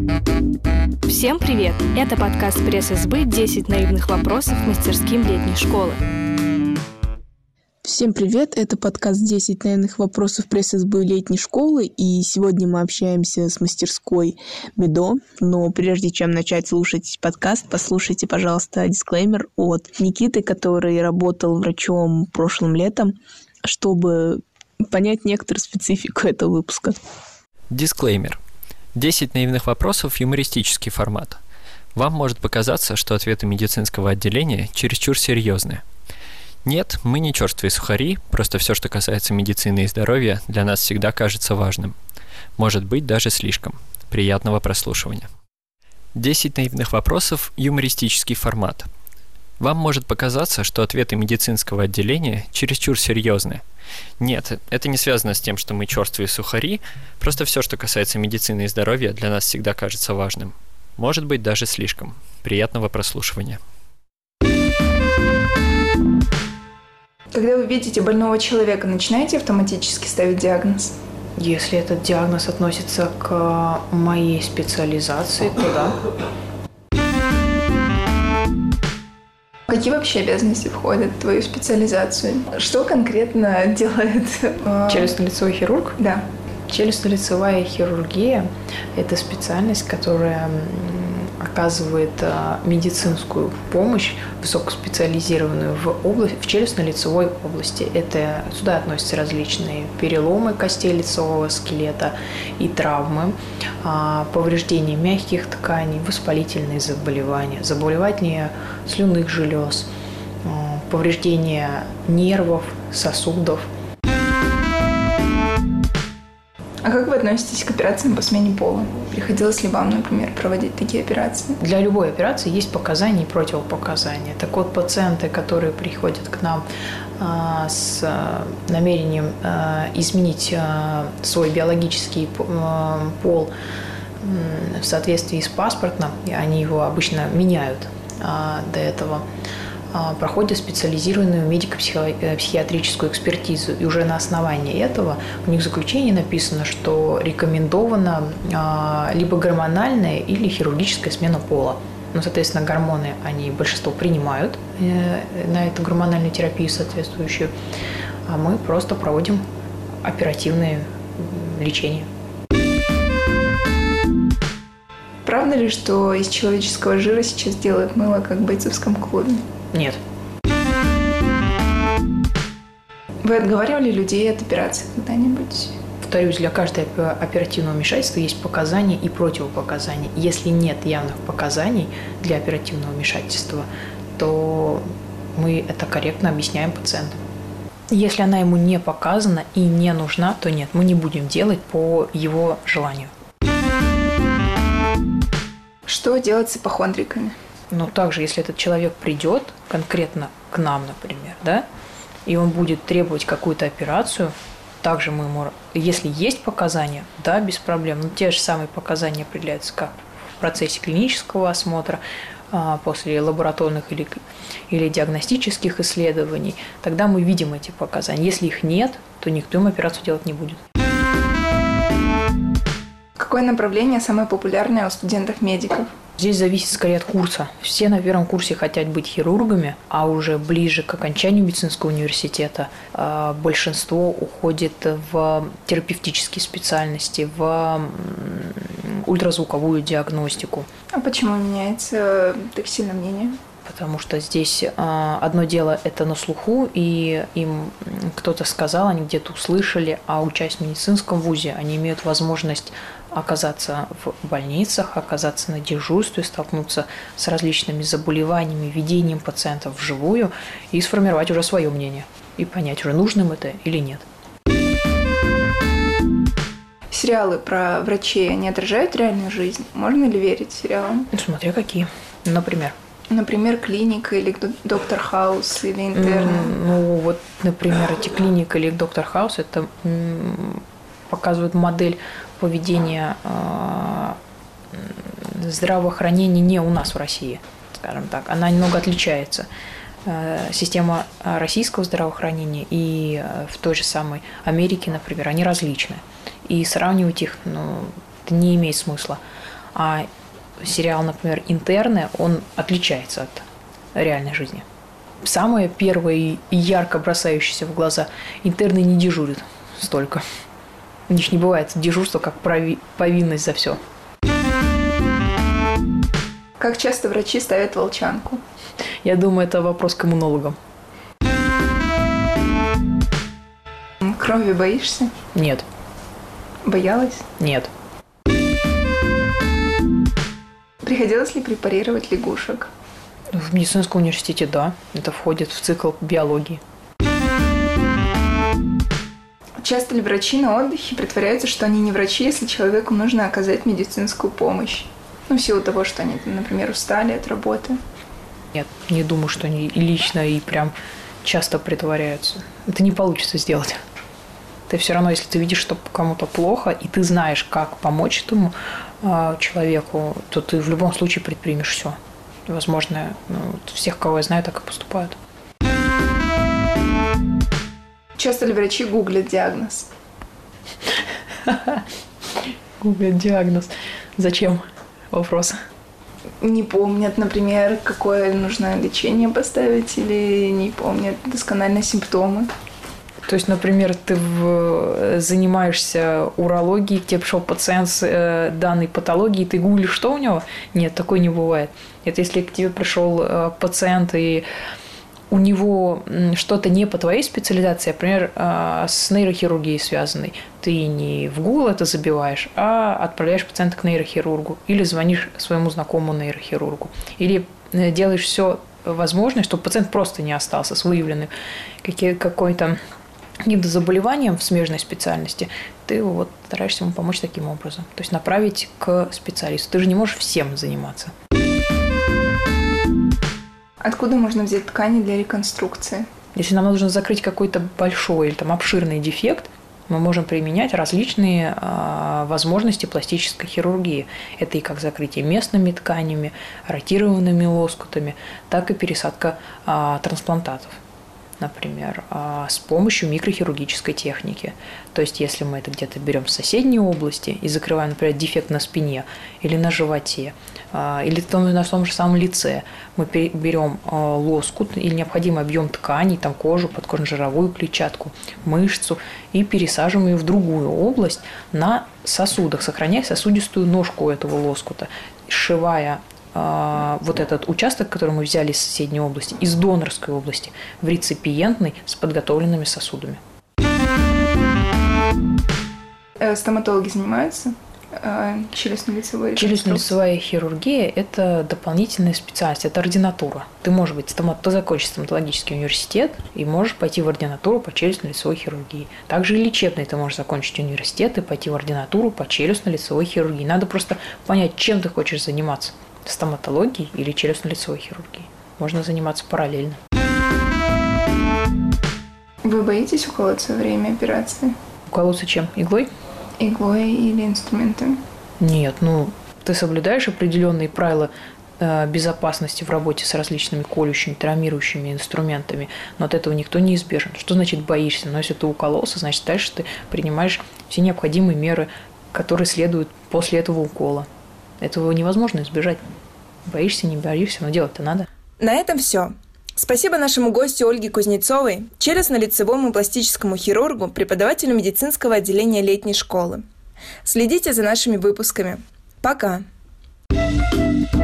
Всем привет! Это подкаст пресс-СБ «10 наивных вопросов мастерским летней школы». Всем привет! Это подкаст «10 наивных вопросов пресс-СБ летней школы», и сегодня мы общаемся с мастерской Медо. Но прежде чем начать слушать подкаст, послушайте, пожалуйста, дисклеймер от Никиты, который работал врачом прошлым летом, чтобы понять некоторую специфику этого выпуска. Дисклеймер. 10 наивных вопросов – юмористический формат. Вам может показаться, что ответы медицинского отделения чересчур серьезные. Нет, мы не черствые сухари, просто все, что касается медицины и здоровья, для нас всегда кажется важным. Может быть, даже слишком. Приятного прослушивания. 10 наивных вопросов – юмористический формат. Вам может показаться, что ответы медицинского отделения чересчур серьезные – нет, это не связано с тем, что мы черствые сухари, просто все, что касается медицины и здоровья, для нас всегда кажется важным. Может быть, даже слишком. Приятного прослушивания. Когда вы видите больного человека, начинаете автоматически ставить диагноз? Если этот диагноз относится к моей специализации, то да. Какие вообще обязанности входят в твою специализацию? Что конкретно делает... Э, Челюстно-лицевой хирург? Да. Челюстно-лицевая хирургия – это специальность, которая оказывает э, медицинскую помощь высокоспециализированную в, область, в челюстно-лицевой области. Это, сюда относятся различные переломы костей лицевого скелета и травмы, а, повреждения мягких тканей, воспалительные заболевания, заболевания слюнных желез, повреждения нервов, сосудов – а как вы относитесь к операциям по смене пола? Приходилось ли вам, например, проводить такие операции? Для любой операции есть показания и противопоказания. Так вот, пациенты, которые приходят к нам а, с а, намерением а, изменить свой биологический пол в соответствии с паспортным, они его обычно меняют до этого, проходят специализированную медико-психиатрическую экспертизу. И уже на основании этого у них в заключении написано, что рекомендована а, либо гормональная или хирургическая смена пола. Ну, соответственно, гормоны они большинство принимают э, на эту гормональную терапию соответствующую, а мы просто проводим оперативное лечение. Правда ли, что из человеческого жира сейчас делают мыло, как в бойцовском клубе? Нет. Вы отговаривали людей от операции когда-нибудь? Повторюсь, для каждого оперативного вмешательства есть показания и противопоказания. Если нет явных показаний для оперативного вмешательства, то мы это корректно объясняем пациенту. Если она ему не показана и не нужна, то нет, мы не будем делать по его желанию. Что делать с ипохондриками? Но также, если этот человек придет конкретно к нам, например, да, и он будет требовать какую-то операцию, также мы ему, если есть показания, да, без проблем, но те же самые показания определяются как в процессе клинического осмотра, а, после лабораторных или, или диагностических исследований, тогда мы видим эти показания. Если их нет, то никто им операцию делать не будет. Какое направление самое популярное у студентов-медиков? Здесь зависит скорее от курса. Все на первом курсе хотят быть хирургами, а уже ближе к окончанию медицинского университета а, большинство уходит в терапевтические специальности, в ультразвуковую диагностику. А почему меняется так сильно мнение? потому что здесь э, одно дело это на слуху, и им кто-то сказал, они где-то услышали, а учась в медицинском вузе, они имеют возможность оказаться в больницах, оказаться на дежурстве, столкнуться с различными заболеваниями, ведением пациентов вживую и сформировать уже свое мнение и понять, уже нужно им это или нет. Сериалы про врачей, они отражают реальную жизнь? Можно ли верить сериалам? Смотря какие. Например. Например, клиника или доктор Хаус или интерны. Ну, вот, например, эти клиника или доктор Хаус, это показывают модель поведения э, здравоохранения не у нас в России, скажем так. Она немного отличается. Э, система российского здравоохранения и э, в той же самой Америке, например, они различны. И сравнивать их ну, не имеет смысла. А сериал, например, «Интерны», он отличается от реальной жизни. Самое первое и ярко бросающееся в глаза – интерны не дежурят столько. У них не бывает дежурства как повинность за все. Как часто врачи ставят волчанку? Я думаю, это вопрос к иммунологам. Крови боишься? Нет. Боялась? Нет. Приходилось ли препарировать лягушек? В медицинском университете, да. Это входит в цикл биологии. Часто ли врачи на отдыхе притворяются, что они не врачи, если человеку нужно оказать медицинскую помощь? Ну, в силу того, что они, например, устали от работы. Нет, не думаю, что они лично и прям часто притворяются. Это не получится сделать. Ты все равно, если ты видишь, что кому-то плохо, и ты знаешь, как помочь этому э, человеку, то ты в любом случае предпримешь все. Возможно, ну, всех, кого я знаю, так и поступают. Часто ли врачи гуглят диагноз? Гуглят диагноз. Зачем? Вопрос. Не помнят, например, какое нужно лечение поставить, или не помнят досконально симптомы. То есть, например, ты в, занимаешься урологией, к тебе пришел пациент с э, данной патологией, ты гуглишь, что у него? Нет, такое не бывает. Это если к тебе пришел э, пациент и у него что-то не по твоей специализации, например, а, с нейрохирургией связанной, ты не в Google это забиваешь, а отправляешь пациента к нейрохирургу или звонишь своему знакомому нейрохирургу, или э, делаешь все возможное, чтобы пациент просто не остался с выявленным какой-то каким-то заболеванием в смежной специальности, ты вот стараешься ему помочь таким образом. То есть направить к специалисту. Ты же не можешь всем заниматься. Откуда можно взять ткани для реконструкции? Если нам нужно закрыть какой-то большой или там обширный дефект, мы можем применять различные э, возможности пластической хирургии. Это и как закрытие местными тканями, ротированными лоскутами, так и пересадка э, трансплантатов например, а, с помощью микрохирургической техники. То есть, если мы это где-то берем в соседней области и закрываем, например, дефект на спине или на животе, а, или на том же самом лице, мы берем а, лоскут или необходимый объем тканей, там кожу, подкожно-жировую клетчатку, мышцу и пересаживаем ее в другую область на сосудах, сохраняя сосудистую ножку этого лоскута, сшивая вот этот участок, который мы взяли из соседней области, из донорской области, в реципиентный с подготовленными сосудами. Э, стоматологи занимаются э, челюстно-лицевой Челюстно-лицевая хирургия – это дополнительная специальность, это ординатура. Ты можешь быть стомат... ты закончишь стоматологический университет и можешь пойти в ординатуру по челюстно-лицевой хирургии. Также и лечебный ты можешь закончить университет и пойти в ординатуру по челюстно-лицевой хирургии. Надо просто понять, чем ты хочешь заниматься стоматологией или челюстно-лицевой хирургией. Можно заниматься параллельно. Вы боитесь уколоться во время операции? Уколоться чем? Иглой? Иглой или инструментами? Нет, ну, ты соблюдаешь определенные правила э, безопасности в работе с различными колющими, травмирующими инструментами, но от этого никто не избежен. Что значит боишься? Но если ты укололся, значит дальше ты принимаешь все необходимые меры, которые следуют после этого укола. Этого невозможно избежать. Боишься, не боишься, но делать-то надо. На этом все. Спасибо нашему гостю Ольге Кузнецовой, челюстно-лицевому пластическому хирургу, преподавателю медицинского отделения летней школы. Следите за нашими выпусками. Пока! thank you